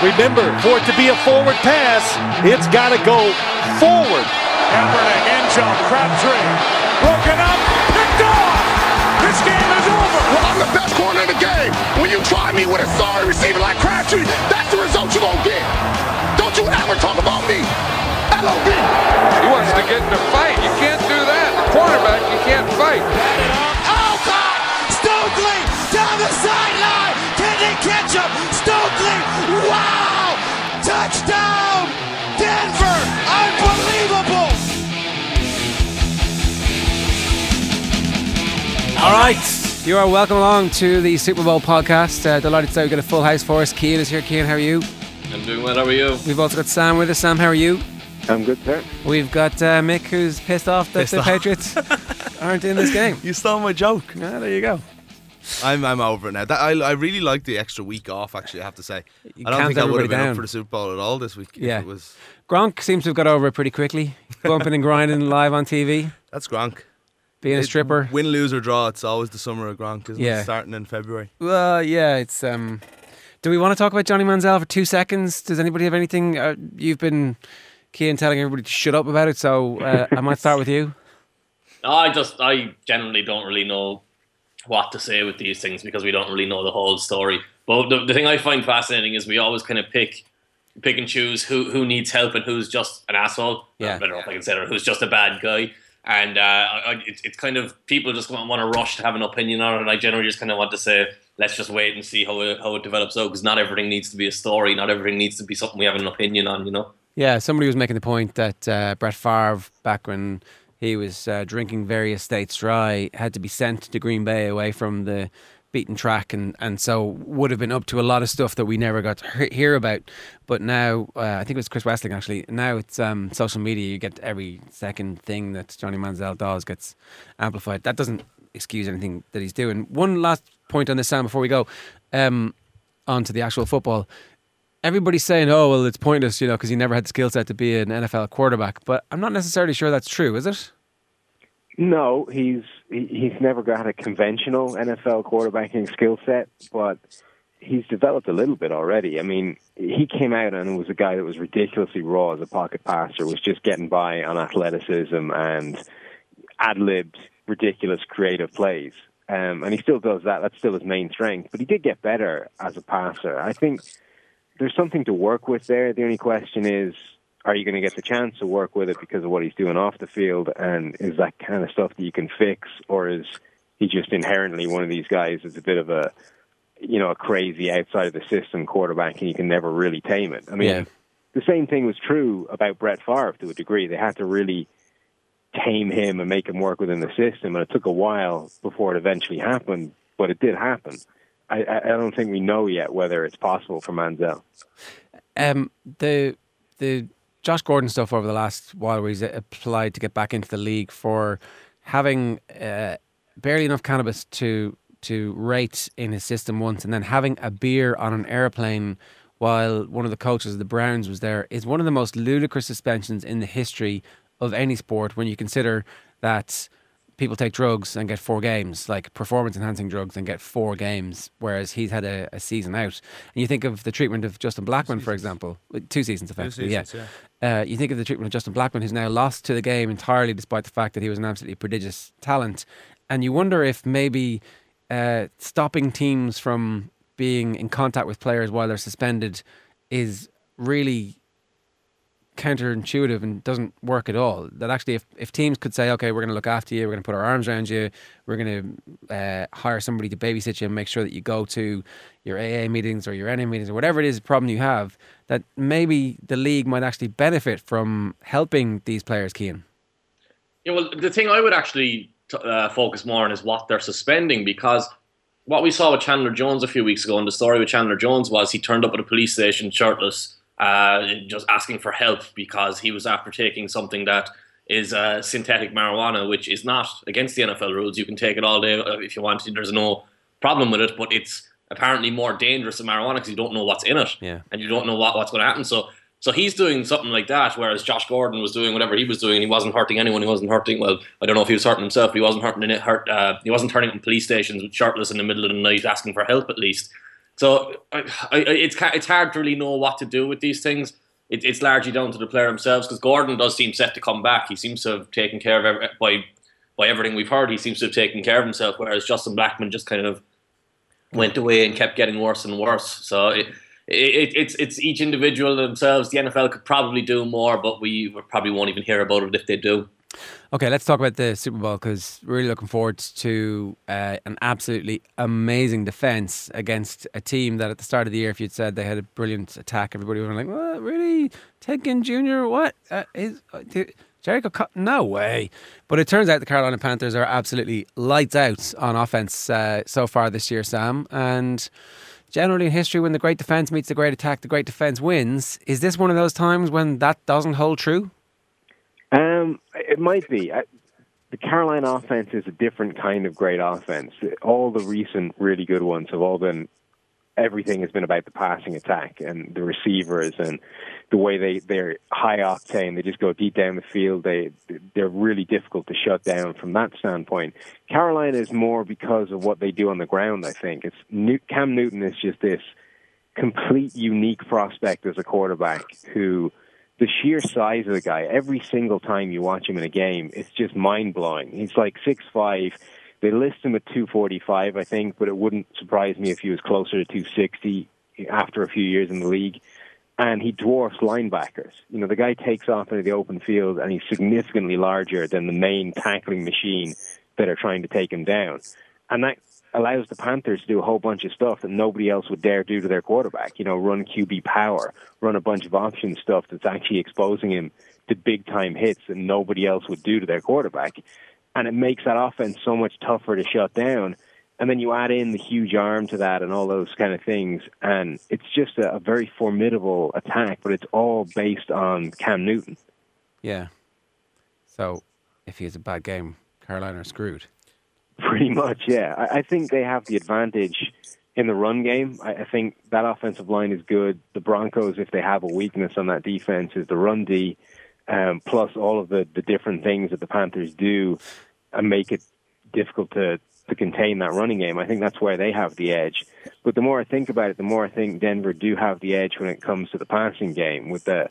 Remember, for it to be a forward pass, it's got to go forward. Kaepernick, end zone, Crabtree, broken up, picked off. This game is over. Well, I'm the best corner in the game. When you try me with a sorry receiver like Crabtree, that's the result you're going to get. Don't you ever talk about me. LOB. He wants to get in a fight. You can't do that. The quarterback, you can't fight. Oh, God! Stokley down the sideline. Can they catch him? Stokley! Wow! Touchdown! Denver! Unbelievable! All right, you are welcome along to the Super Bowl podcast. Uh, delighted to say we've got a full house for us. Cian is here. Cian, how are you? I'm doing well. How are you? We've also got Sam with us. Sam, how are you? I'm good, sir. We've got uh, Mick, who's pissed off that Pissed the off. Patriots aren't in this game. You stole my joke. Ah, there you go. I'm I'm over it now. That, I I really like the extra week off. Actually, I have to say. You I don't think I would everybody have been down. up for the Super Bowl at all this week. if Yeah. it was Gronk seems to have got over it pretty quickly. Bumping and grinding live on TV, that's Gronk. being a stripper. Win, lose or draw. It's always the summer of Gronk, isn't Yeah. it? Starting in February. Well, yeah, it's. um Do we want to talk about Johnny Manziel for two seconds? Does anybody have anything? Uh, you've been, Cian, telling everybody to shut up about it, so uh, I might start with you. No, I just I generally don't really know what to say with these things because we don't really know the whole story. But the, the thing I find fascinating is we always kind of pick pick and choose who who needs help and who's just an asshole. Yeah. I don't know if I can say that. Who's just a bad guy. And uh, I, I- it's, it's kind of people just want to rush to have an opinion on it. And I generally just kind of want to say, let's just wait and see how it, how it develops out because not everything needs to be a story. Not everything needs to be something we have an opinion on. You know. Yeah, somebody was making the point that uh, Brett Favre, back when he was uh, drinking various states dry, had to be sent to Green Bay away from the beaten track, and, and so would have been up to a lot of stuff that we never got to hear about. But now, uh, I think it was Chris Wesseling actually. Now it's um, social media. You get every second thing that Johnny Manziel does gets amplified. That doesn't excuse anything that he's doing. One last point on this, Sam, before we go um, on to the actual football everybody's saying, "Oh, well, it's pointless," you know, because he never had the skill set to be an NFL quarterback. But I'm not necessarily sure that's true, is it? No, he's he's never got a conventional NFL quarterbacking skill set, but he's developed a little bit already. I mean, he came out and was a guy that was ridiculously raw as a pocket passer, was just getting by on athleticism and ad libbed ridiculous creative plays. Um, and he still does that. That's still his main strength. But he did get better as a passer. I think there's something to work with there. The only question is, are you going to get the chance to work with it because of what he's doing off the field? And is that kind of stuff that you can fix, or is he just inherently one of these guys that's a bit of a, you know, a crazy outside of the system quarterback, and you can never really tame it? I mean, Yeah. the same thing was true about Brett Favre to a degree. They had to really tame him and make him work within the system, and it took a while before it eventually happened, but it did happen. I, I don't think we know yet whether it's possible for Manziel. Um, the the Josh Gordon stuff over the last while, where he's applied to get back into the league for having uh, barely enough cannabis to to rate in his system once, and then having a beer on an airplane while one of the coaches of the Browns was there is one of the most ludicrous suspensions in the history of any sport. When you consider that people take drugs and get four games, like performance enhancing drugs, and get four games, whereas he's had a, a season out. And you think of the treatment of Justin Blackmon, for example, two seasons effectively, seasons, yeah. Uh, you think of the treatment of Justin Blackmon, who's now lost to the game entirely, despite the fact that he was an absolutely prodigious talent. And you wonder if maybe uh, stopping teams from being in contact with players while they're suspended is really counterintuitive and doesn't work at all. That actually, if, if teams could say, okay, we're going to look after you, we're going to put our arms around you, we're going to uh, hire somebody to babysit you and make sure that you go to your AA meetings or your NA meetings or whatever it is problem you have, that maybe the league might actually benefit from helping these players, Cian. Yeah, well, the thing I would actually t- uh, focus more on is what they're suspending because what we saw with Chandler Jones a few weeks ago, and the story with Chandler Jones was he turned up at a police station shirtless, uh, just asking for help because he was after taking something that is uh, synthetic marijuana, which is not against the NFL rules. You can take it all day uh, if you want to. There's no problem with it, but it's apparently more dangerous than marijuana because you don't know what's in it, Yeah. and you don't know what, what's going to happen. So. So he's doing something like that, whereas Josh Gordon was doing whatever he was doing, and he wasn't hurting anyone. He wasn't hurting. Well, I don't know if he was hurting himself. But he wasn't hurting. Hurt. Uh, he wasn't turning up in police stations with shirtless in the middle of the night asking for help. At least. So I, I, it's it's hard to really know what to do with these things. It, it's largely down to the player themselves because Gordon does seem set to come back. He seems to have taken care of every, by by everything we've heard. He seems to have taken care of himself, whereas Justin Blackmon just kind of went away and kept getting worse and worse. So it, it, it's it's each individual themselves. The NFL could probably do more, but we probably won't even hear about it if they do. Okay, let's talk about the Super Bowl because we're really looking forward to uh, an absolutely amazing defense against a team that at the start of the year, if you'd said they had a brilliant attack, everybody would have been like, well, Really? Ginn Jr. What uh, is uh, Jerricho? Co- no way!" But it turns out the Carolina Panthers are absolutely lights out on offense uh, so far this year, Sam. And generally in history, when the great defense meets the great attack, the great defense wins. Is this one of those times when that doesn't hold true? Um, it might be. I, the Carolina offense is a different kind of great offense. All the recent really good ones have all been everything has been about the passing attack and the receivers and the way they they're high octane. They just go deep down the field. They they're really difficult to shut down from that standpoint. Carolina is more because of what they do on the ground. I think it's New, Cam Newton is just this complete unique prospect as a quarterback who the sheer size of the guy, every single time you watch him in a game, it's just mind blowing. He's like six five. They list him at 245, I think, but it wouldn't surprise me if he was closer to 260 after a few years in the league. And he dwarfs linebackers. You know, the guy takes off into the open field and he's significantly larger than the main tackling machine that are trying to take him down. And that allows the Panthers to do a whole bunch of stuff that nobody else would dare do to their quarterback. You know, run QB power, run a bunch of option stuff that's actually exposing him to big time hits that nobody else would do to their quarterback. And it makes that offense so much tougher to shut down. And then you add in the huge arm to that and all those kind of things. And it's just a, a very formidable attack, but it's all based on Cam Newton. Yeah. So if he has a bad game, Carolina are screwed. Pretty much, yeah. I, I think they have the advantage in the run game. I, I think that offensive line is good. The Broncos, if they have a weakness on that defense, is the run D, um, plus all of the, the different things that the Panthers do and make it difficult to, to contain that running game. I think that's where they have the edge. But the more I think about it, the more I think Denver do have the edge when it comes to the passing game with the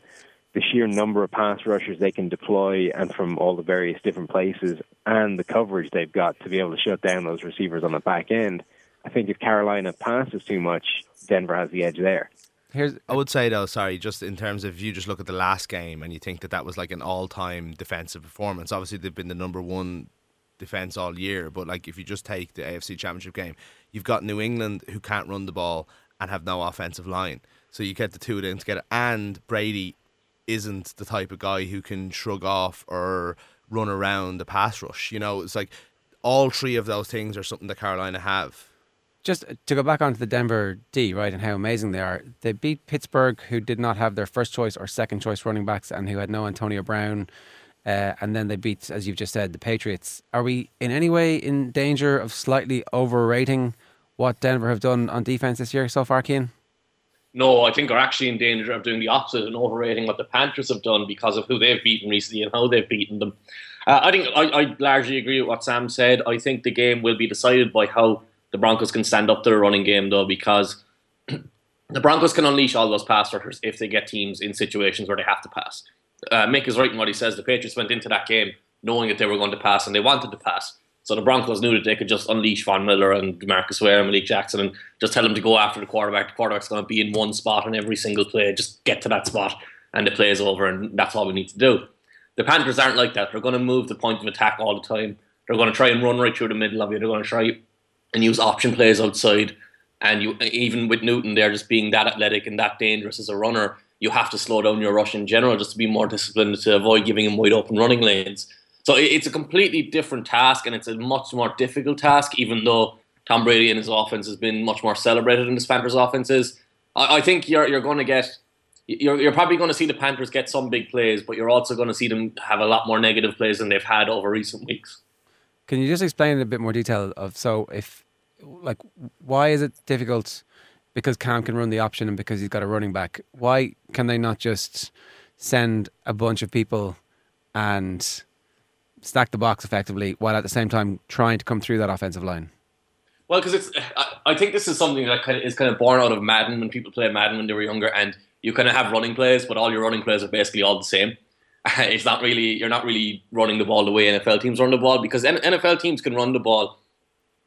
the sheer number of pass rushers they can deploy and from all the various different places and the coverage they've got to be able to shut down those receivers on the back end. I think if Carolina passes too much, Denver has the edge there. Here's, I would say though, sorry, just in terms of you just look at the last game and you think that that was like an all-time defensive performance. Obviously, they've been the number one defense all year, but like if you just take the AFC Championship game, you've got New England who can't run the ball and have no offensive line. So you get the two of them together, and Brady isn't the type of guy who can shrug off or run around the pass rush. You know, it's like all three of those things are something that Carolina have. Just to go back onto the Denver D, right, and how amazing they are. They beat Pittsburgh, who did not have their first choice or second choice running backs and who had no Antonio Brown. Uh, and then they beat, as you've just said, the Patriots. Are we in any way in danger of slightly overrating what Denver have done on defense this year so far, Cian? No, I think are actually in danger of doing the opposite and overrating what the Panthers have done because of who they've beaten recently and how they've beaten them. Uh, I think I, I, largely agree with what Sam said. I think the game will be decided by how the Broncos can stand up to the running game, though, because the Broncos can unleash all those pass rushers if they get teams in situations where they have to pass. Uh, Mick is right in what he says. The Patriots went into that game knowing that they were going to pass and they wanted to pass. So the Broncos knew that they could just unleash Von Miller and Marcus Ware and Malik Jackson and just tell them to go after the quarterback. The quarterback's going to be in one spot on every single play. Just get to that spot and the play is over, and that's all we need to do. The Panthers aren't like that. They're going to move the point of attack all the time. They're going to try and run right through the middle of you. They're going to try and use option plays outside. And you, even with Newton, they're just being that athletic and that dangerous as a runner. You have to slow down your rush in general just to be more disciplined to avoid giving him wide open running lanes. So it's a completely different task, and it's a much more difficult task. Even though Tom Brady and his offense has been much more celebrated than the Panthers' offenses, I, I think you're you're going to get. You're, you're probably going to see the Panthers get some big plays, but you're also going to see them have a lot more negative plays than they've had over recent weeks. Can you just explain in a bit more detail of so if like why is it difficult because Cam can run the option and because he's got a running back? Why can they not just send a bunch of people and stack the box effectively while at the same time trying to come through that offensive line? Well, because it's I think this is something that kind of is kind of born out of Madden when people play Madden when they were younger, and you kind of have running plays, but all your running plays are basically all the same. it's not really you're not really running the ball the way NFL teams run the ball because NFL teams can run the ball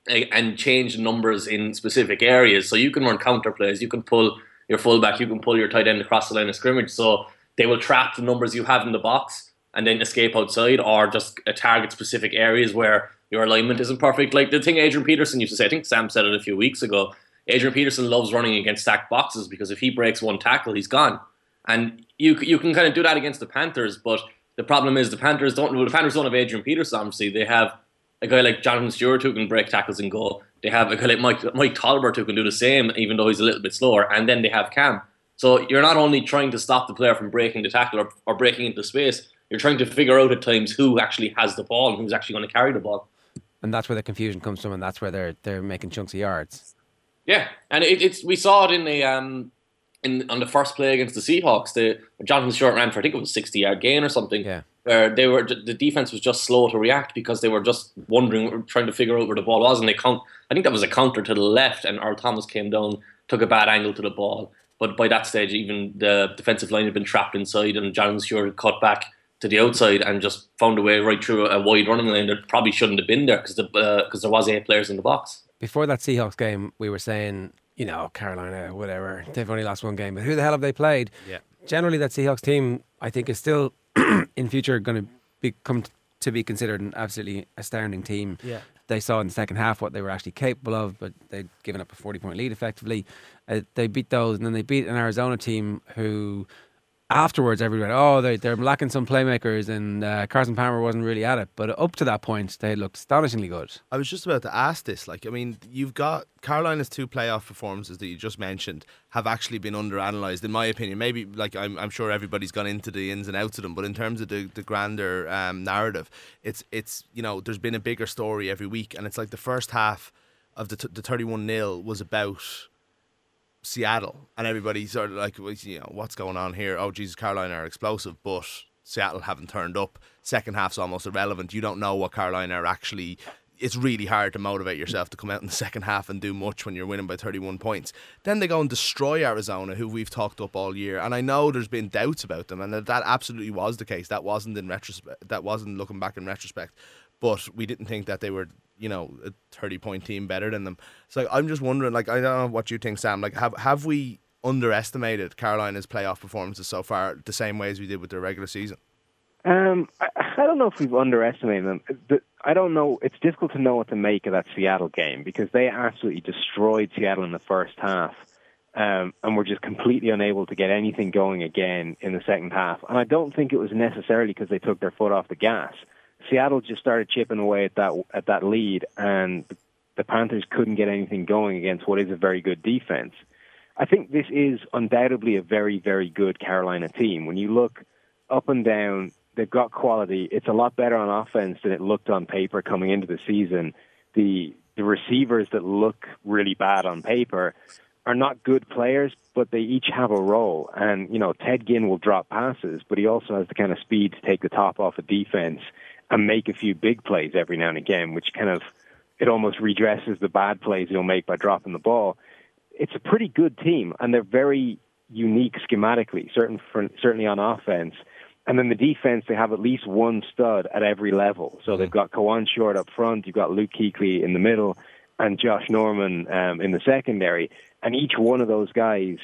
eh, and change numbers in specific areas. So you can run counter plays, you can pull your fullback, you can pull your tight end across the line of scrimmage. So they will trap the numbers you have in the box and then escape outside or just target specific areas where your alignment isn't perfect. Like the thing Adrian Peterson used to say, I think Sam said it a few weeks ago. Adrian Peterson loves running against stacked boxes because if he breaks one tackle, he's gone. And you you can kind of do that against the Panthers, but the problem is the Panthers don't. Well, the Panthers don't have Adrian Peterson. Obviously, they have a guy like Jonathan Stewart who can break tackles and go. They have a guy like Mike Mike Tolbert who can do the same, even though he's a little bit slower. And then they have Cam. So you're not only trying to stop the player from breaking the tackle or, or breaking into space, you're trying to figure out at times who actually has the ball and who's actually going to carry the ball. And that's where the confusion comes from, and that's where they're they're making chunks of yards. Yeah, and it, it's we saw it in the um in on the first play against the Seahawks. The Jonathan Stewart ran for I think it was sixty yard gain or something. Yeah. Where they were the defense was just slow to react because they were just wondering, trying to figure out where the ball was, and they count. I think that was a counter to the left, and Earl Thomas came down, took a bad angle to the ball. But by that stage, even the defensive line had been trapped inside, and Jonathan Stewart cut back to the outside and just found a way right through a wide running lane that probably shouldn't have been there because the, uh, there was eight players in the box. Before that Seahawks game, we were saying you know, Carolina, whatever. They've only lost one game, but who the hell have they played? Yeah. Generally, that Seahawks team, I think, is still in future going to become to be considered an absolutely astounding team. Yeah. They saw in the second half what they were actually capable of, but they'd given up a 40 point lead effectively. Uh, they beat those, and then they beat an Arizona team who afterwards, everyone, oh, they, they're lacking some playmakers, and uh, Carson Palmer wasn't really at it. But up to that point, they looked astonishingly good. I was just about to ask this. Like, I mean, you've got Carolina's two playoff performances that you just mentioned have actually been underanalyzed, in my opinion. Maybe, like, I'm, I'm sure everybody's gone into the ins and outs of them, but in terms of the, the grander um, narrative, it's, it's, you know, there's been a bigger story every week, and it's like the first half of the, t- the 31 0 was about Seattle, and everybody sort of like, you know, what's going on here? Oh, Jesus, Carolina are explosive, but Seattle haven't turned up. Second half's almost irrelevant. You don't know what Carolina are actually. It's really hard to motivate yourself to come out in the second half and do much when you're winning by 31 points. Then they go and destroy Arizona, who we've talked up all year. And I know there's been doubts about them, and that absolutely was the case. That wasn't in retrospect. That wasn't looking back in retrospect. But we didn't think that they were you know a 30 point team better than them so i'm just wondering like i don't know what you think sam like have have we underestimated carolina's playoff performances so far the same way as we did with their regular season um, I, I don't know if we've underestimated them. The, I don't know. It's difficult to know what to make of that Seattle game because they absolutely destroyed Seattle in the first half, um, and were just completely unable to get anything going again in the second half. And I don't think it was necessarily because they took their foot off the gas. Seattle just started chipping away at that at that lead, and the Panthers couldn't get anything going against what is a very good defense. I think this is undoubtedly a very very good Carolina team. When you look up and down, they've got quality. It's a lot better on offense than it looked on paper coming into the season. The the receivers that look really bad on paper are not good players, but they each have a role. And, you know, Ted Ginn will drop passes, but he also has the kind of speed to take the top off a defense and make a few big plays every now and again, which kind of it almost redresses the bad plays he'll make by dropping the ball. It's a pretty good team, and they're very unique schematically, certain for, certainly on offense. And then the defense, they have at least one stud at every level. So they've got Kawann Short up front, you've got Luke Kuechly in the middle, and Josh Norman um, in the secondary. And each one of those guys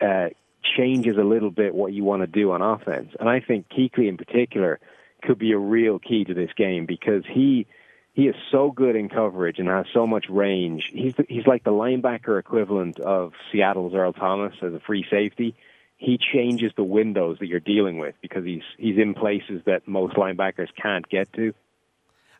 uh, changes a little bit what you want to do on offense. And I think Kuechly in particular – could be a real key to this game because he he is so good in coverage and has so much range. He's the, he's like the linebacker equivalent of Seattle's Earl Thomas as a free safety. He changes the windows that you're dealing with because he's he's in places that most linebackers can't get to.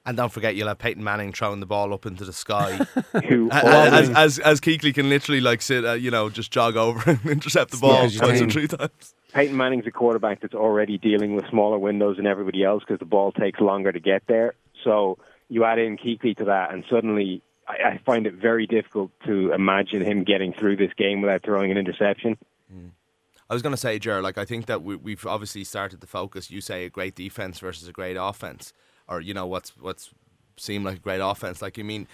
And don't forget, you'll have Peyton Manning throwing the ball up into the sky. Who as, as as Kuechly can literally like sit, uh, you know, just jog over and intercept the ball Yeah, twice or three times. Peyton Manning's a quarterback that's already dealing with smaller windows than everybody else because the ball takes longer to get there. So you add in Kuechly to that, and suddenly I, I find it very difficult to imagine him getting through this game without throwing an interception. Hmm. I was going to say, Ger, like I think that we, we've obviously started to focus. You say a great defense versus a great offense, or you know what's what's seemed like a great offense. Like you mean,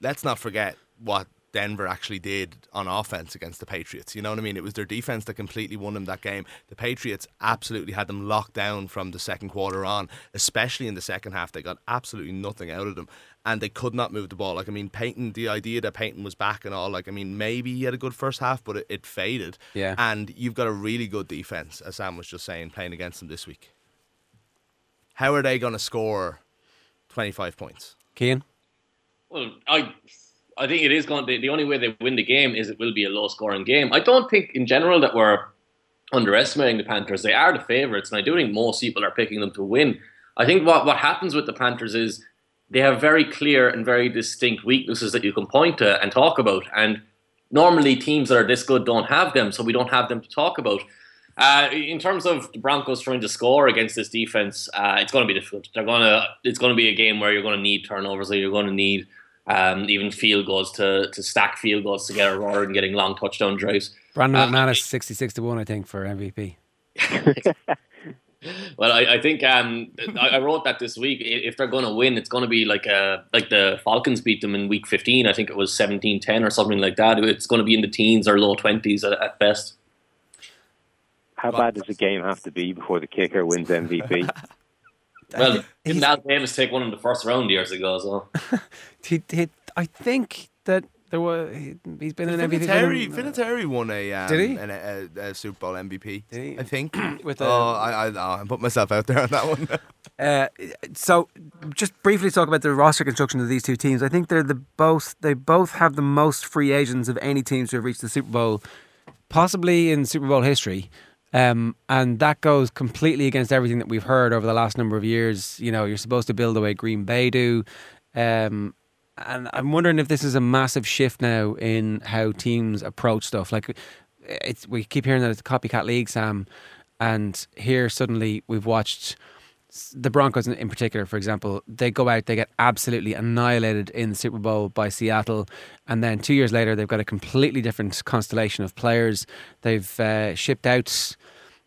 let's not forget what Denver actually did on offense against the Patriots. You know what I mean? It was their defense that completely won them that game. The Patriots absolutely had them locked down from the second quarter on, especially in the second half. They got absolutely nothing out of them and they could not move the ball. Like, I mean, Peyton, the idea that Peyton was back and all, like, I mean, maybe he had a good first half, but it, it faded. Yeah. And you've got a really good defense, as Sam was just saying, playing against them this week. How are they going to score 25 points? Cian? Well, I I think it is going to, the only way they win the game is it will be a low scoring game. I don't think in general that we're underestimating the Panthers. They are the favourites, and I do think most people are picking them to win. I think what, what happens with the Panthers is they have very clear and very distinct weaknesses that you can point to and talk about. And normally teams that are this good don't have them, so we don't have them to talk about. Uh, in terms of the Broncos trying to score against this defense, uh, it's going to be difficult. They're going to. It's going to be a game where you're going to need turnovers, or you're going to need um, even field goals to to stack field goals together rather than getting long touchdown drives. Brandon Uh, McManus, 66 to 1, I think, for MVP. Well, I, I think um, I, I wrote that this week. If they're going to win, it's going to be like a like the Falcons beat them in Week 15. I think it was 17-10 or something like that. It's going to be in the teens or low twenties at, at best. How bad does a game have to be before the kicker wins MVP? Well, didn't Al Davis take one in the first round years ago? So He, he, I think that there was, he, he's been an MVP. Vinatieri, winner. Vinatieri won a, um, Did he? an- a, a, a Super Bowl MVP. Did he? I think. With oh, a- I, I, oh, I put myself out there on that one. Uh, so, just briefly talk about the roster construction of these two teams. I think they're the both they both have the most free agents of any teams who have reached the Super Bowl, possibly in Super Bowl history. Um, and that goes completely against everything that we've heard over the last number of years. You know, you're supposed to build the way Green Bay do. Um, and I'm wondering if this is a massive shift now in how teams approach stuff. Like, it's we keep hearing that it's a copycat league, Sam, and here suddenly we've watched the Broncos in, particular, for example, they go out, they get absolutely annihilated in the Super Bowl by Seattle, and then two years later, they've got a completely different constellation of players. They've uh, shipped out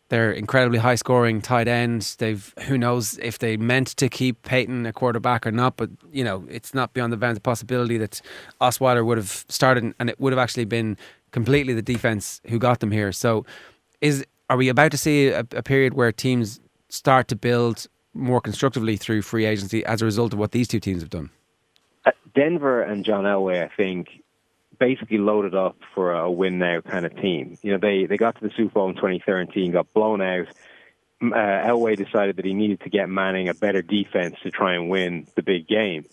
their incredibly high scoring tight ends. They've who knows if they meant to keep Peyton a quarterback or not, but you know it's not beyond the bounds of possibility that Osweiler would have started, and it would have actually been completely the defense who got them here. So, is are we about to see a, a period where teams start to build more constructively through free agency as a result of what these two teams have done? Uh, Denver and John Elway, I think, basically loaded up for a win now kind of team. You know, they they got to the Super Bowl in 2013, got blown out. Uh, Elway decided that he needed to get Manning a better defense to try and win the big game,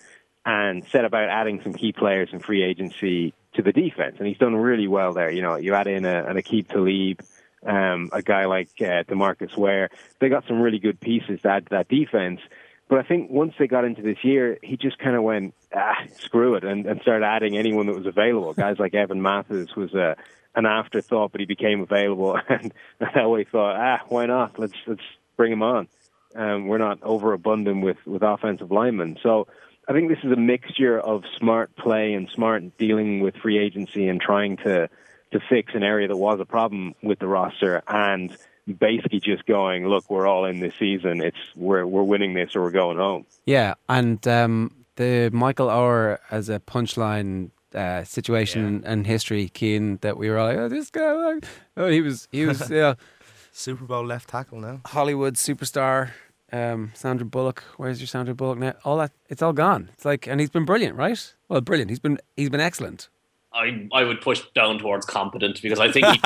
and set about adding some key players in free agency to the defense. And he's done really well there. You know, you add in a, an Aqib Talib, um, a guy like uh, Demarcus Ware. They got some really good pieces to add to that defense. But I think once they got into this year, he just kind of went, ah, screw it, and, and started adding anyone that was available. Guys like Evan Mathis was a, an afterthought, but he became available, and Elway thought, ah, why not? Let's let's bring him on. Um, we're not overabundant with with offensive linemen, so I think this is a mixture of smart play and smart dealing with free agency and trying to to fix an area that was a problem with the roster and basically just going, look, we're all in this season. It's we're we're winning this or we're going home. Yeah, and um, the Michael Oher as a punchline uh, situation and history, Cian, that we were all like, oh, this guy, like, oh, he was, he was, yeah, Super Bowl left tackle now. Hollywood superstar. Um, Sandra Bullock, where's your Sandra Bullock now? All that, it's all gone. It's like, and he's been brilliant, right? Well, brilliant. He's been, he's been excellent. I I would push down towards competent because I think he,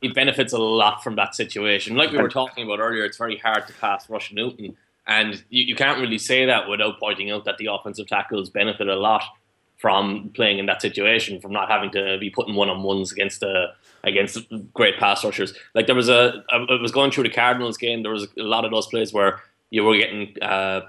he benefits a lot from that situation. Like we were talking about earlier, it's very hard to pass Rush Newton, and you, you can't really say that without pointing out that the offensive tackles benefit a lot from playing in that situation, from not having to be putting one on ones against the against great pass rushers. Like there was a, I was going through the Cardinals game. There was a lot of those plays where you were getting. Uh,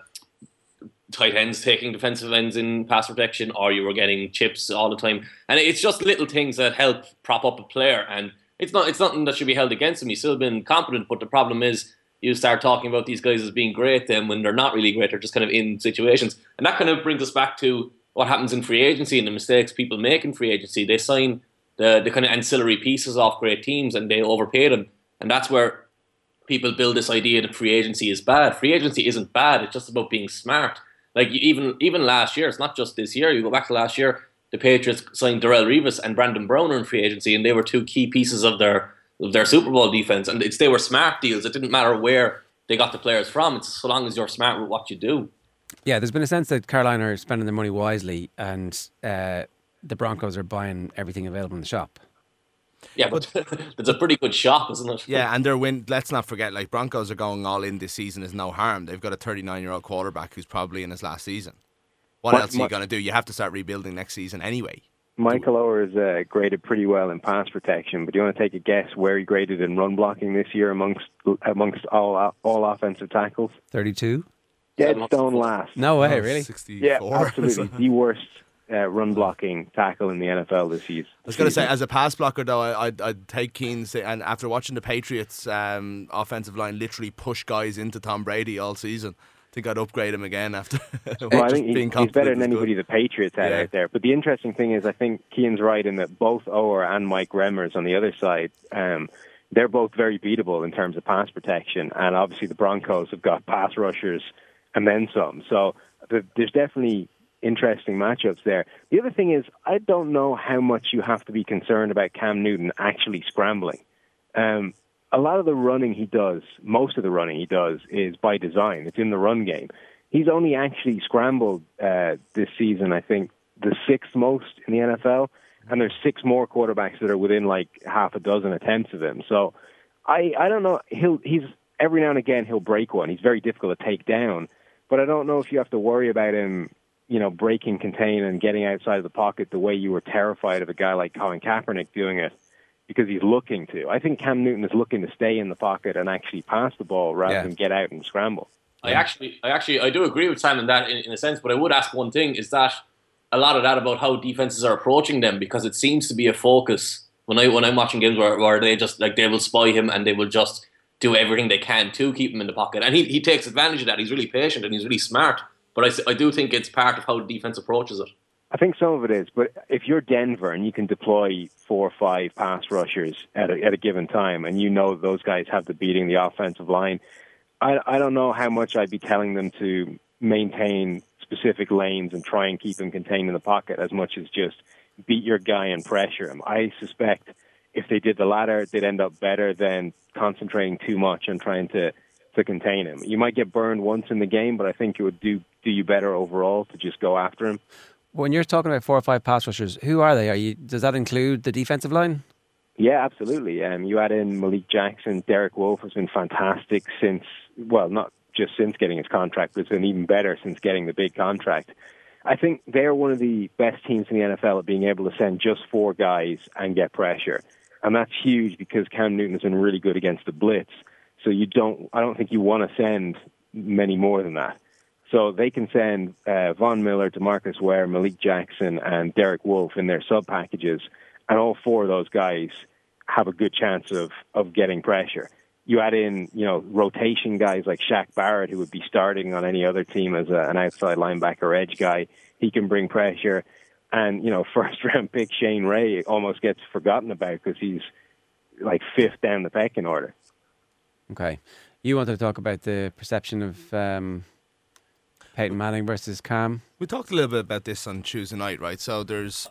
tight ends taking defensive ends in pass protection, or you were getting chips all the time. And it's just little things that help prop up a player. And it's not it's nothing that should be held against him. He's still been competent, but the problem is you start talking about these guys as being great, then when they're not really great, they're just kind of in situations. And that kind of brings us back to what happens in free agency and the mistakes people make in free agency. They sign the, the kind of ancillary pieces off great teams and they overpay them. And that's where people build this idea that free agency is bad. Free agency isn't bad. It's just about being smart. Like even even last year, it's not just this year. You go back to last year, the Patriots signed Darrelle Revis and Brandon Browner in free agency, and they were two key pieces of their of their Super Bowl defense. And it's they were smart deals. It didn't matter where they got the players from. It's so long as you're smart with what you do. Yeah, there's been a sense that Carolina are spending their money wisely, and uh, the Broncos are buying everything available in the shop. Yeah, but it's a pretty good shop, isn't it? Yeah, and they're win. Let's not forget, like Broncos are going all in this season is no harm. They've got a 39 year old quarterback who's probably in his last season. What What- else are you going to do? You have to start rebuilding next season anyway. Michael Oher is uh, graded pretty well in pass protection, but do you want to take a guess where he graded in run blocking this year amongst amongst all all offensive tackles? 32? Dead stone last. No way, really? 64. Yeah, absolutely. the worst uh, run blocking tackle in the NFL this season. I was going to say, as a pass blocker, though, I, I'd, I'd take Cian's. And after watching the Patriots' um, offensive line literally push guys into Tom Brady all season, I think I'd upgrade him again after. Well, I just think he- he's better than was good. anybody the Patriots had Yeah. out there. But the interesting thing is, I think Cian's right in that both Oher and Mike Remmers on the other side, um, they're both very beatable in terms of pass protection. And obviously, the Broncos have got pass rushers and then some. So there's definitely interesting matchups there. The other thing is, I don't know how much you have to be concerned about Cam Newton actually scrambling. Um, a lot of the running he does, most of the running he does, is by design. It's in the run game. He's only actually scrambled uh, this season, I think, the sixth most in the NFL, and there's six more quarterbacks that are within like half a dozen attempts of him. So I I don't know. He'll he's every now and again he'll break one. He's very difficult to take down, but I don't know if you have to worry about him. You know, breaking contain and getting outside of the pocket the way you were terrified of a guy like Colin Kaepernick doing it because he's looking to. I think Cam Newton is looking to stay in the pocket and actually pass the ball rather Yeah. than get out and scramble. I actually, I actually, I do agree with Sam in that in, in a sense, but I would ask one thing: is that a lot of that about how defenses are approaching them? Because it seems to be a focus when I when I'm watching games where, where they just like they will spy him and they will just do everything they can to keep him in the pocket, and he he takes advantage of that. He's really patient and he's really smart. But I, I do think it's part of how the defense approaches it. I think some of it is, but if you're Denver and you can deploy four or five pass rushers at a, at a given time, and you know those guys have the beating the offensive line, I, I don't know how much I'd be telling them to maintain specific lanes and try and keep him contained in the pocket as much as just beat your guy and pressure him. I suspect if they did the latter, they'd end up better than concentrating too much on trying to to contain him. You might get burned once in the game, but I think it would do do you better overall to just go after him. When you're talking about four or five pass rushers, who are they? Are you? Does that include the defensive line? Yeah, absolutely. Um, you add in Malik Jackson, Derek Wolfe has been fantastic since, well, not just since getting his contract, but it's been even better since getting the big contract. I think they're one of the best teams in the NFL at being able to send just four guys and get pressure. And that's huge because Cam Newton has been really good against the blitz. So you don't, I don't think you want to send many more than that. So they can send uh, Von Miller, Demarcus Ware, Malik Jackson, and Derek Wolfe in their sub packages, and all four of those guys have a good chance of of getting pressure. You add in, you know, rotation guys like Shaq Barrett, who would be starting on any other team as a, an outside linebacker edge guy. He can bring pressure, and you know, first round pick Shane Ray almost gets forgotten about because he's like fifth down the pecking order. Okay. You wanted to talk about the perception of um, Peyton Manning versus Cam. We talked a little bit about this on Tuesday night, right? So there's,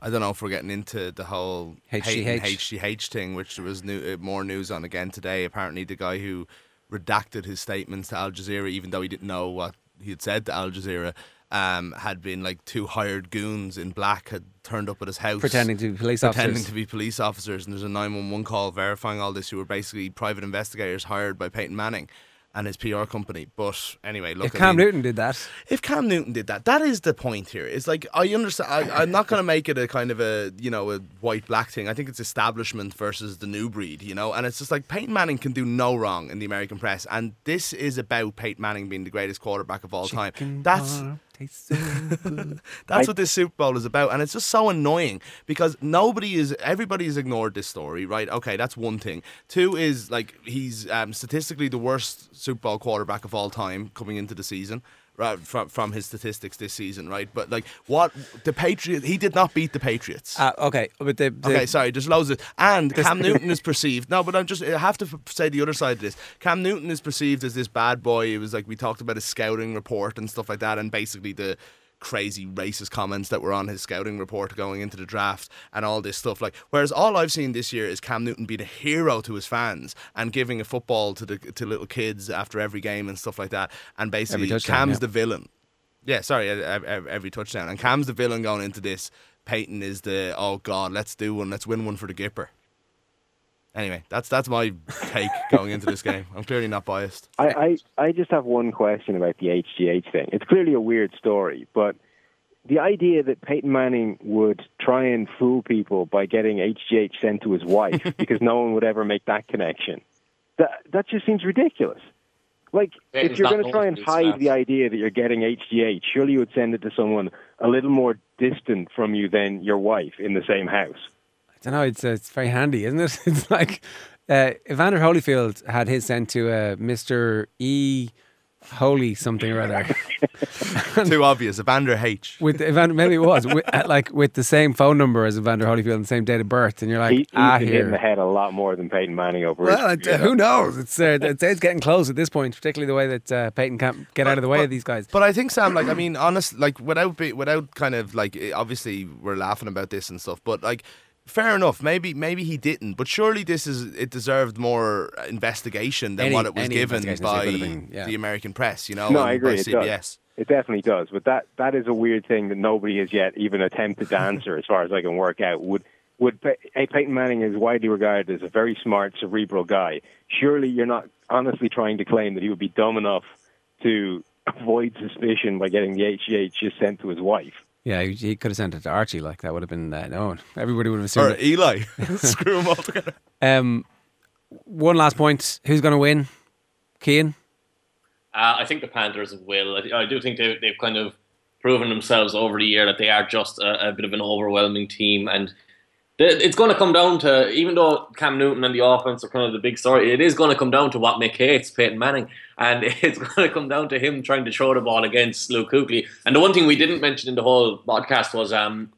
I don't know if we're getting into the whole HGH. HGH thing, which there was new, uh, more news on again today. Apparently, the guy who redacted his statements to Al Jazeera, even though he didn't know what he had said to Al Jazeera, um, had been like two hired goons in black had turned up at his house Pretending to be police pretending officers. to be police officers, and there's a 911 call verifying all this, who were basically private investigators hired by Peyton Manning and his PR company. But anyway, look, if I Cam mean, Newton did that, if Cam Newton did that, that is the point here. It's like I understand. I, I'm not going to make it a kind of a you know a white black thing. I think it's establishment versus the new breed, you know. And it's just like Peyton Manning can do no wrong in the American press, and this is about Peyton Manning being the greatest quarterback of all time. That's tastes so good. that's what this Super Bowl is about, and it's just so annoying because nobody is, everybody has ignored this story, right? Okay, that's one thing. Two is like he's um, statistically the worst Super Bowl quarterback of all time coming into the season. Right, from from his statistics this season, right? But like, what the Patriots? He did not beat the Patriots. Uh, okay, but the, the Okay, sorry. There's loads of and Cam Newton is perceived. No, but I'm just I have to say the other side of this. Cam Newton is perceived as this bad boy. It was like we talked about his scouting report and stuff like that, and basically the crazy racist comments that were on his scouting report going into the draft and all this stuff. Like, whereas all I've seen this year is Cam Newton being a hero to his fans and giving a football to the to little kids after every game and stuff like that. And basically, Cam's yeah. the villain. Yeah, sorry, every touchdown. And Cam's the villain going into this. Peyton is the oh god, let's do one, let's win one for the Gipper. Anyway, that's that's my take going into this game. I'm clearly not biased. I, I, I just have one question about the HGH thing. It's clearly a weird story, but the idea that Peyton Manning would try and fool people by getting HGH sent to his wife because no one would ever make that connection, that that just seems ridiculous. Like, Peyton's if you're going to try and hide stats. the idea that you're getting HGH, surely you would send it to someone a little more distant from you than your wife in the same house. I don't know. It's uh, it's very handy, isn't it? It's like uh, Evander Holyfield had his sent to uh, Mister E. Holy something or other. Too obvious. Evander H. with Evander, maybe it was with, uh, like with the same phone number as Evander Holyfield and the same date of birth, and you're like, He, he's ah, been hit in the head a lot more than Peyton Manning over Well, his it, who knows? It's uh, it's, it's getting close at this point, particularly the way that uh, Peyton can't get out of the way of these guys. But I think Sam, like, I mean, honest, like, without be, without kind of like, eh, obviously we're laughing about this and stuff, but like, fair enough. Maybe maybe he didn't, but surely this is it deserved more investigation than Any- what it was given by been, yeah. the American press. You know, No, I agree. By It CBS. does. It definitely does. But that that is a weird thing that nobody has yet even attempted to answer, as far as I can work out. Would would Pey- hey, Peyton Manning is widely regarded as a very smart, cerebral guy. Surely you're not honestly trying to claim that he would be dumb enough to avoid suspicion by getting the HGH just sent to his wife. Yeah, he, he could have sent it to Archie. Like that would have been uh, known. Everybody would have Or assumed. it. Eli, screw them all together. Um, one last point: Who's going to win? Cian. Uh, I think the Panthers will. I, I do think they, they've kind of proven themselves over the year that they are just a, a bit of an overwhelming team, and the, it's going to come down to even though Cam Newton and the offense are kind of the big story, it is going to come down to what Mick hates, Peyton Manning, and it's going to come down to him trying to throw the ball against Luke Kuechly. And the one thing we didn't mention in the whole podcast was um,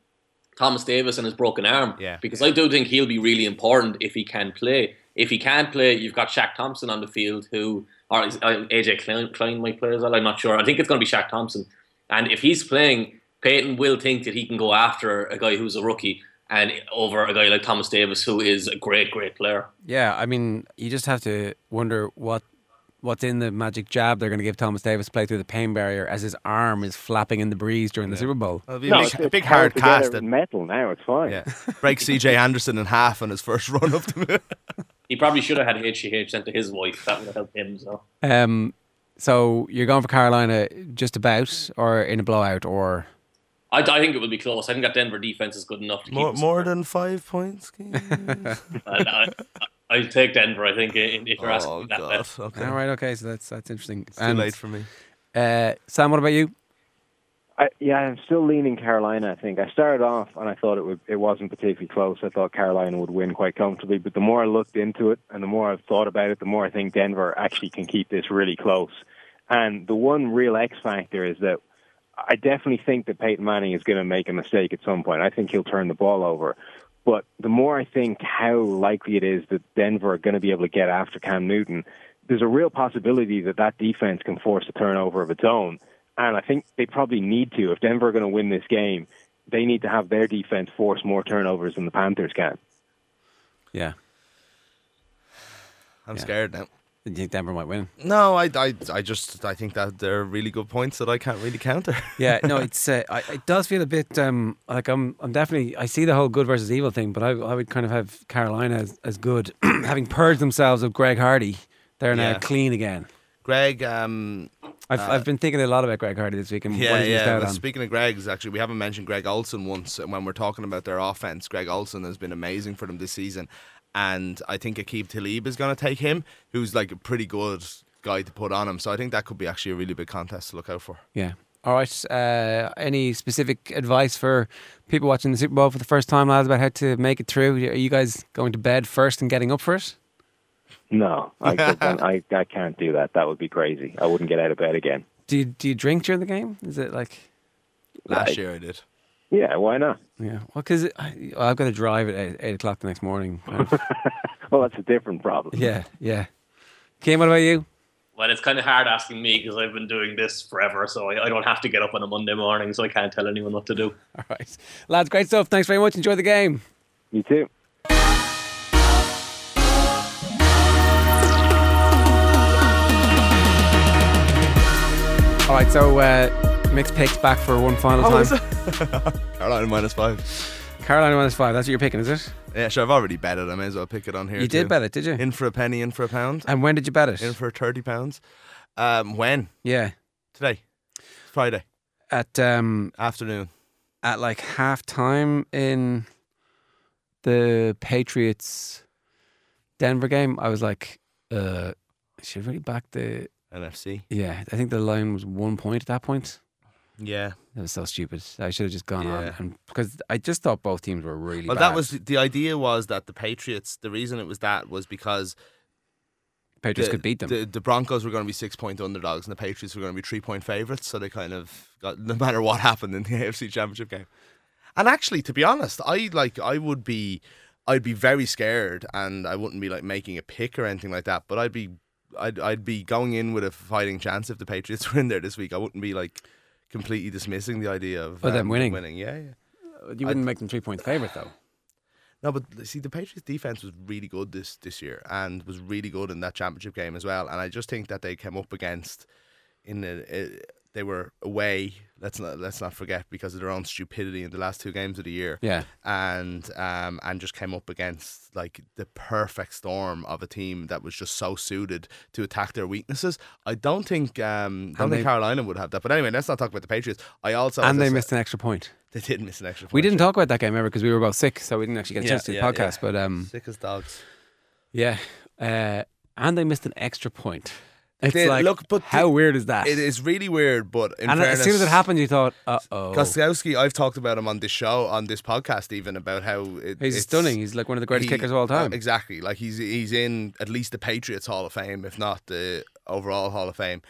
Thomas Davis and his broken arm. Yeah. Because I do think he'll be really important if he can play. If he can't play, you've got Shaq Thompson on the field who, or uh, AJ Klein, Klein might play as well. I'm not sure. I think it's going to be Shaq Thompson. And if he's playing, Peyton will think that he can go after a guy who's a rookie and over a guy like Thomas Davis, who is a great, great player. Yeah, I mean, you just have to wonder what what's in the magic jab they're going to give Thomas Davis to play through the pain barrier as his arm is flapping in the breeze during the Super Bowl. It'll be No, a big, it's, a big held hard cast. with And, metal now. It's fine. yeah, break CJ Anderson in half on his first run up to He probably should have had HGH sent to his wife. That would have helped him. So Um, so you're going for Carolina just about, or in a blowout, or I, I think it will be close. I think that Denver defense is good enough to keep more, them more than five points. I, I, I'll take Denver. I think if you're asking oh me that god. Okay. all right, okay, so that's that's interesting. It's too late for me. uh, Sam, what about you? I, yeah, I'm still leaning Carolina. I think I started off and I thought it would. It wasn't particularly close. I thought Carolina would win quite comfortably. But the more I looked into it and the more I've thought about it, the more I think Denver actually can keep this really close. And the one real X factor is that I definitely think that Peyton Manning is going to make a mistake at some point. I think he'll turn the ball over. But the more I think how likely it is that Denver are going to be able to get after Cam Newton, there's a real possibility that that defense can force a turnover of its own. And I think they probably need to. If Denver are going to win this game, they need to have their defense force more turnovers than the Panthers can. Yeah, I'm Yeah. scared now. Do you think Denver might win? No, I, I, I just I think that they're really good points that I can't really counter. Yeah, no, it's uh, I, it does feel a bit um, like I'm I'm definitely I see the whole good versus evil thing, but I I would kind of have Carolina as, as good, having purged themselves of Greg Hardy. They're now Yeah. clean again. Greg, um, I've I've been thinking a lot about Greg Hardy this week and yeah, what yeah. well. Speaking of Greg's, actually, we haven't mentioned Greg Olsen once and when we're talking about their offense. Greg Olsen has been amazing for them this season, and I think Aqib Talib is going to take him, who's like a pretty good guy to put on him. So I think that could be actually a really big contest to look out for. Yeah. All right. Uh, any specific advice for people watching the Super Bowl for the first time, lads, about how to make it through? Are you guys going to bed first and getting up for it? No, I, I, I can't do that. That would be crazy. I wouldn't get out of bed again. Do you, do you drink during the game? Is it like, Last Like- year I did. Yeah, why not? yeah? Well, because I've got to drive at eight, eight o'clock the next morning. Well, that's a different problem. yeah, yeah. Kim, what about you? Well, it's kind of hard asking me because I've been doing this forever, so I, I don't have to get up on a Monday morning, so I can't tell anyone what to do. All right, lads, great stuff. Thanks very much. Enjoy the game. You too. All right, so uh, mixed picks back for one final Oh, time. Carolina minus five. Carolina minus five. That's what you're picking, is it? Yeah, sure. I've already bet it. I may as well pick it on here. You did bet it, did you? In for a penny, in for a pound. And when did you bet it? In for thirty pounds. Um, when yeah, today? Friday at um afternoon. at like half time in the Patriots Denver game. I was like, uh, should I really back the. NFC. Yeah, I think the line was one point at that point. Yeah. That was so stupid. I should have just gone on Yeah. and because I just thought both teams were really. Well, bad. that was the idea. Was that the Patriots? The reason it was that was because Patriots the, could beat them. The, the Broncos were going to be six point underdogs, and the Patriots were going to be three point favorites. So they kind of got no matter what happened in the AFC Championship game. And actually, to be honest, I like I would be, I'd be very scared, and I wouldn't be like making a pick or anything like that. But I'd be, I'd I'd be going in with a fighting chance if the Patriots were in there this week. I wouldn't be like completely dismissing the idea of them um, winning. Winning, yeah, yeah. you wouldn't make them three point favorite though. No, but see, the Patriots' defense was really good this this year, and was really good in that championship game as well. And I just think that they came up against in the they were away. Let's not let's not forget because of their own stupidity in the last two games of the year. Yeah. and um and just came up against like the perfect storm of a team that was just so suited to attack their weaknesses. I don't think um don't And think they- Carolina would have that. But anyway, let's not talk about the Patriots. I also and they said- missed an extra point. They did miss an extra. Point. We didn't talk about that game ever because we were both sick, so we didn't actually get a chance to do the podcast. But um, sick as dogs. yeah, uh, and they missed an extra point. It's did. like, Look, but how the- weird is that? It is really weird, but in and fairness, as soon as it happened, you thought, uh oh. Gostkowski, I've talked about him on this show, on this podcast, even about how it, He's it's- stunning. He's like one of the greatest he- kickers of all time. uh, exactly, like he's he's in at least the Patriots Hall of Fame, if not the overall Hall of Fame.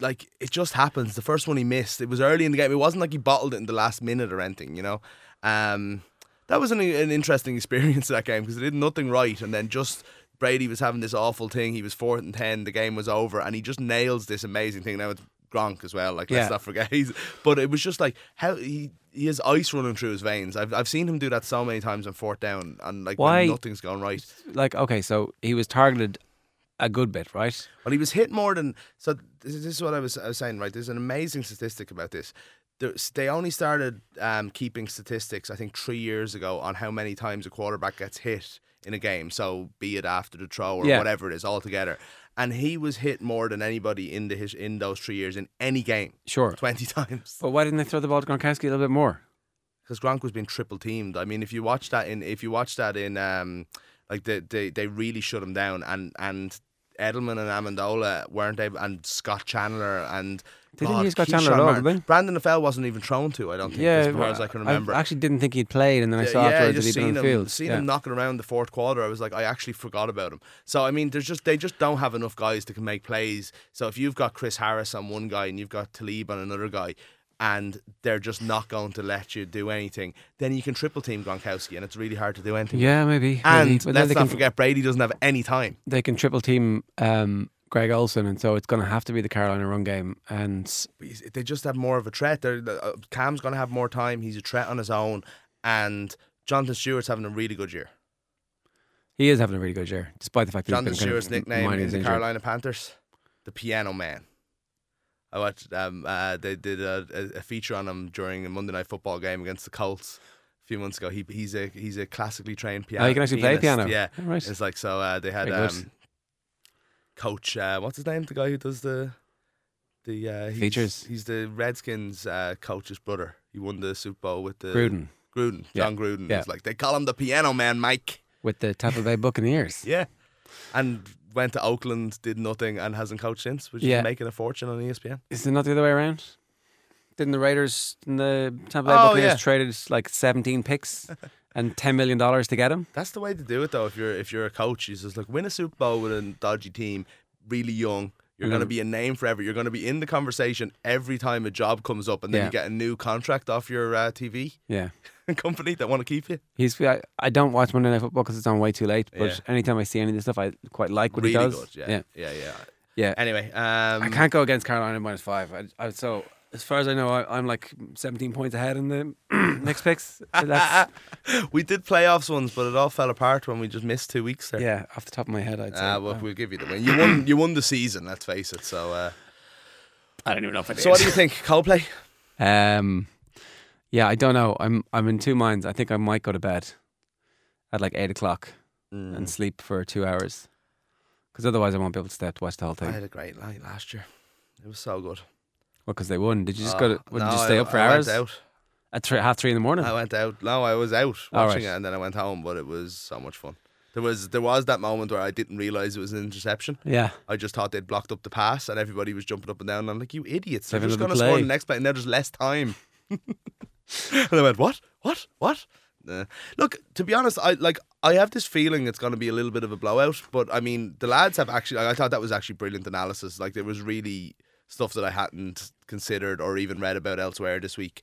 Like it just happens. The first one he missed, it was early in the game. It wasn't like he bottled it in the last minute or anything, you know. Um, that was an, an interesting experience that game because they did nothing right, and then just Brady was having this awful thing. He was fourth and ten. The game was over, and he just nails this amazing thing. Now it's Gronk as well. Like let's Yeah. not forget. He's, but it was just like how he he has ice running through his veins. I've I've seen him do that so many times on fourth down, and like when Why- nothing's gone right. like, okay, so he was targeted a good bit, right? Well, he was hit more than. So this is, this is what I was, I was saying. Right, there's an amazing statistic about this. There's, they only started um, keeping statistics, I think, three years ago on how many times a quarterback gets hit in a game. So be it after the throw or Yeah. whatever it is, altogether. And he was hit more than anybody in the his, in those three years in any game, Sure. twenty times. But why didn't they throw the ball to Gronkowski a little bit more? because Gronk was being triple teamed. I mean, if you watch that in, if you watch that in, um, like they they, they really shut him down, and and Edelman and Amendola weren't able, and Scott Chandler and They didn't God, use Scott Chandler at all, did they? Brandon LaFell wasn't even thrown to. I don't think, Yeah, as far as I can remember. I actually didn't think he'd played, and then I Yeah, saw yeah, afterwards that he'd been on the him, field. seen yeah. him knocking around the fourth quarter. I was like, I actually forgot about him. So I mean, there's just they just don't have enough guys to can make plays. So if you've got Chris Harris on one guy and you've got Talib on another guy, and they're just not going to let you do anything, then you can triple team Gronkowski, and it's really hard to do anything. Yeah, maybe. And maybe. Then let's they not can, forget, Brady doesn't have any time. they can triple team um, Greg Olsen, and so it's going to have to be the Carolina run game. And They just have more of a threat. They're, uh, Cam's going to have more time. He's a threat on his own, and Jonathan Stewart's having a really good year. he is having a really good year, despite the fact that Jonathan he's been kind Stewart's of nickname in the injury. Carolina Panthers, the Piano Man. I watched. Um, uh, they did a, a, feature on him during a Monday Night Football game against the Colts a few months ago. He he's a he's a classically trained piano. Oh, you can actually play pianist. piano? Yeah, Oh, right. It's like so. Uh, they had um, coach. Uh, what's his name? The guy who does the the uh, he's, Features. He's the Redskins uh, coach's brother. He won the Super Bowl with the Gruden Gruden, Yeah. Jon Gruden. Yeah. It's like they call him the Piano Man, Mike. with the Tampa Bay Buccaneers. Yeah. And went to Oakland, did nothing, and hasn't coached since, which Yeah. is making a fortune on ESPN. Is it not the other way around? Didn't the Raiders and the Tampa Bay Oh, Buccaneers yeah. traded like 17 picks and 10 million dollars to get him? That's the way to do it, though. If you're if you're a coach, you just like win a Super Bowl with a dodgy team, really young. You're And going to be a name forever. You're going to be in the conversation every time a job comes up, and then Yeah. you get a new contract off your uh, TV Yeah. company that want to keep you. He's. I, I don't watch Monday Night Football because it's on way too late. But Yeah. anytime I see any of this stuff, I quite like what really he does. good. Yeah. yeah, yeah, Yeah. Anyway, um, I can't go against Carolina minus five. I, I, so as far as I know, I, I'm like 17 points ahead in the next picks. So we did playoffs once, but it all fell apart when we just missed two weeks there. yeah, off the top of my head, I'd say. Ah, well, Uh, we'll give you the win. You won. You won the season. Let's face it. So, uh, I don't even know if I did. so what do you think, Coldplay? Um, yeah, I don't know. I'm I'm in two minds. I think I might go to bed at like eight o'clock Mm. and sleep for two hours, because otherwise I won't be able to stay up to watch the whole thing. I had a great night last year. It was so good. Well, because they won. Did you just Oh, go to? What, did you stay I- up for I hours? Went out. At three, half three in the morning. I went out. No, I was out watching right. it, and then I went home. But it was so much fun. There was there was that moment where I didn't realize it was an interception. yeah. I just thought they'd blocked up the pass, and everybody was jumping up and down. And I'm like, "You idiots! They're just going to score the next play, and now there's less time." and I went, "What? What? What?" Nah. Look, to be honest, I like I have this feeling it's going to be a little bit of a blowout. But I mean, the lads have actually. I thought that was actually brilliant analysis. Like there was really stuff that I hadn't considered or even read about elsewhere this week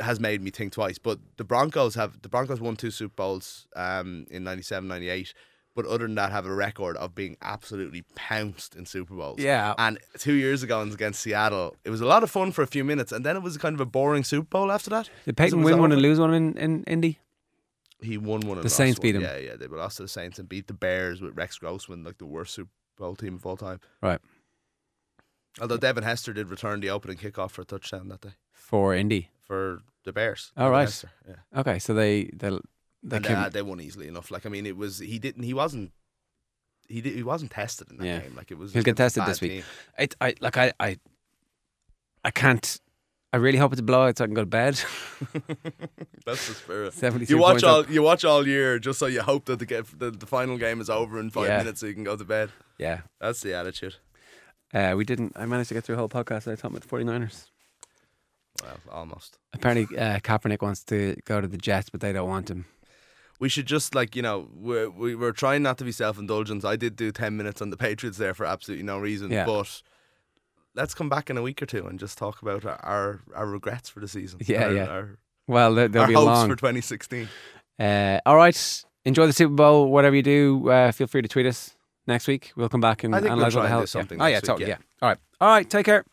has made me think twice. But the Broncos have the Broncos won two Super Bowls um, in 97, 98. But other than that, have a record of being absolutely pounced in Super Bowls. Yeah. And two years ago against Seattle, it was a lot of fun for a few minutes, and then it was kind of a boring Super Bowl after that. Did Peyton win one and oh, lose one in, in Indy? He won one. The lost Saints one. beat him. Yeah, yeah, they lost to the Saints and beat the Bears with Rex Grossman, like the worst Super Bowl team of all time. Right. Although Devin Hester did return the opening kickoff for a touchdown that day For Indy. for the Bears. Oh, Devin right. Hester, yeah. Okay, so they they they and uh, they won easily enough. Like I mean, it was he didn't he wasn't he did, he wasn't tested in that Yeah. game. Like it was He'll get tested this week. team. I, I like I, I I can't. I really hope it's a blowout so I can go to bed. That's the spirit. 72 You watch all up. you watch all year just so you hope that the get the, the final game is over in five Yeah. minutes so you can go to bed. yeah. That's the attitude. Uh, we didn't. I managed to get through a whole podcast. I talked about the 49ers. Well, almost. Apparently, uh, Kaepernick wants to go to the Jets, but they don't want him. We should just like you know we're we, we're trying not to be self indulgent. I did do ten minutes on the Patriots there for absolutely no reason. Yeah. But let's come back in a week or two and just talk about our our, our regrets for the season. Yeah, our, yeah. Our, Well, there'll our be hopes long. for 2016. Uh, all right. Enjoy the Super Bowl. Whatever you do, uh, feel free to tweet us next week. We'll come back and I think we'll analyze what try the hell. something Yeah. Oh yeah, week, totally. yeah. Yeah. All right. All right. Take care.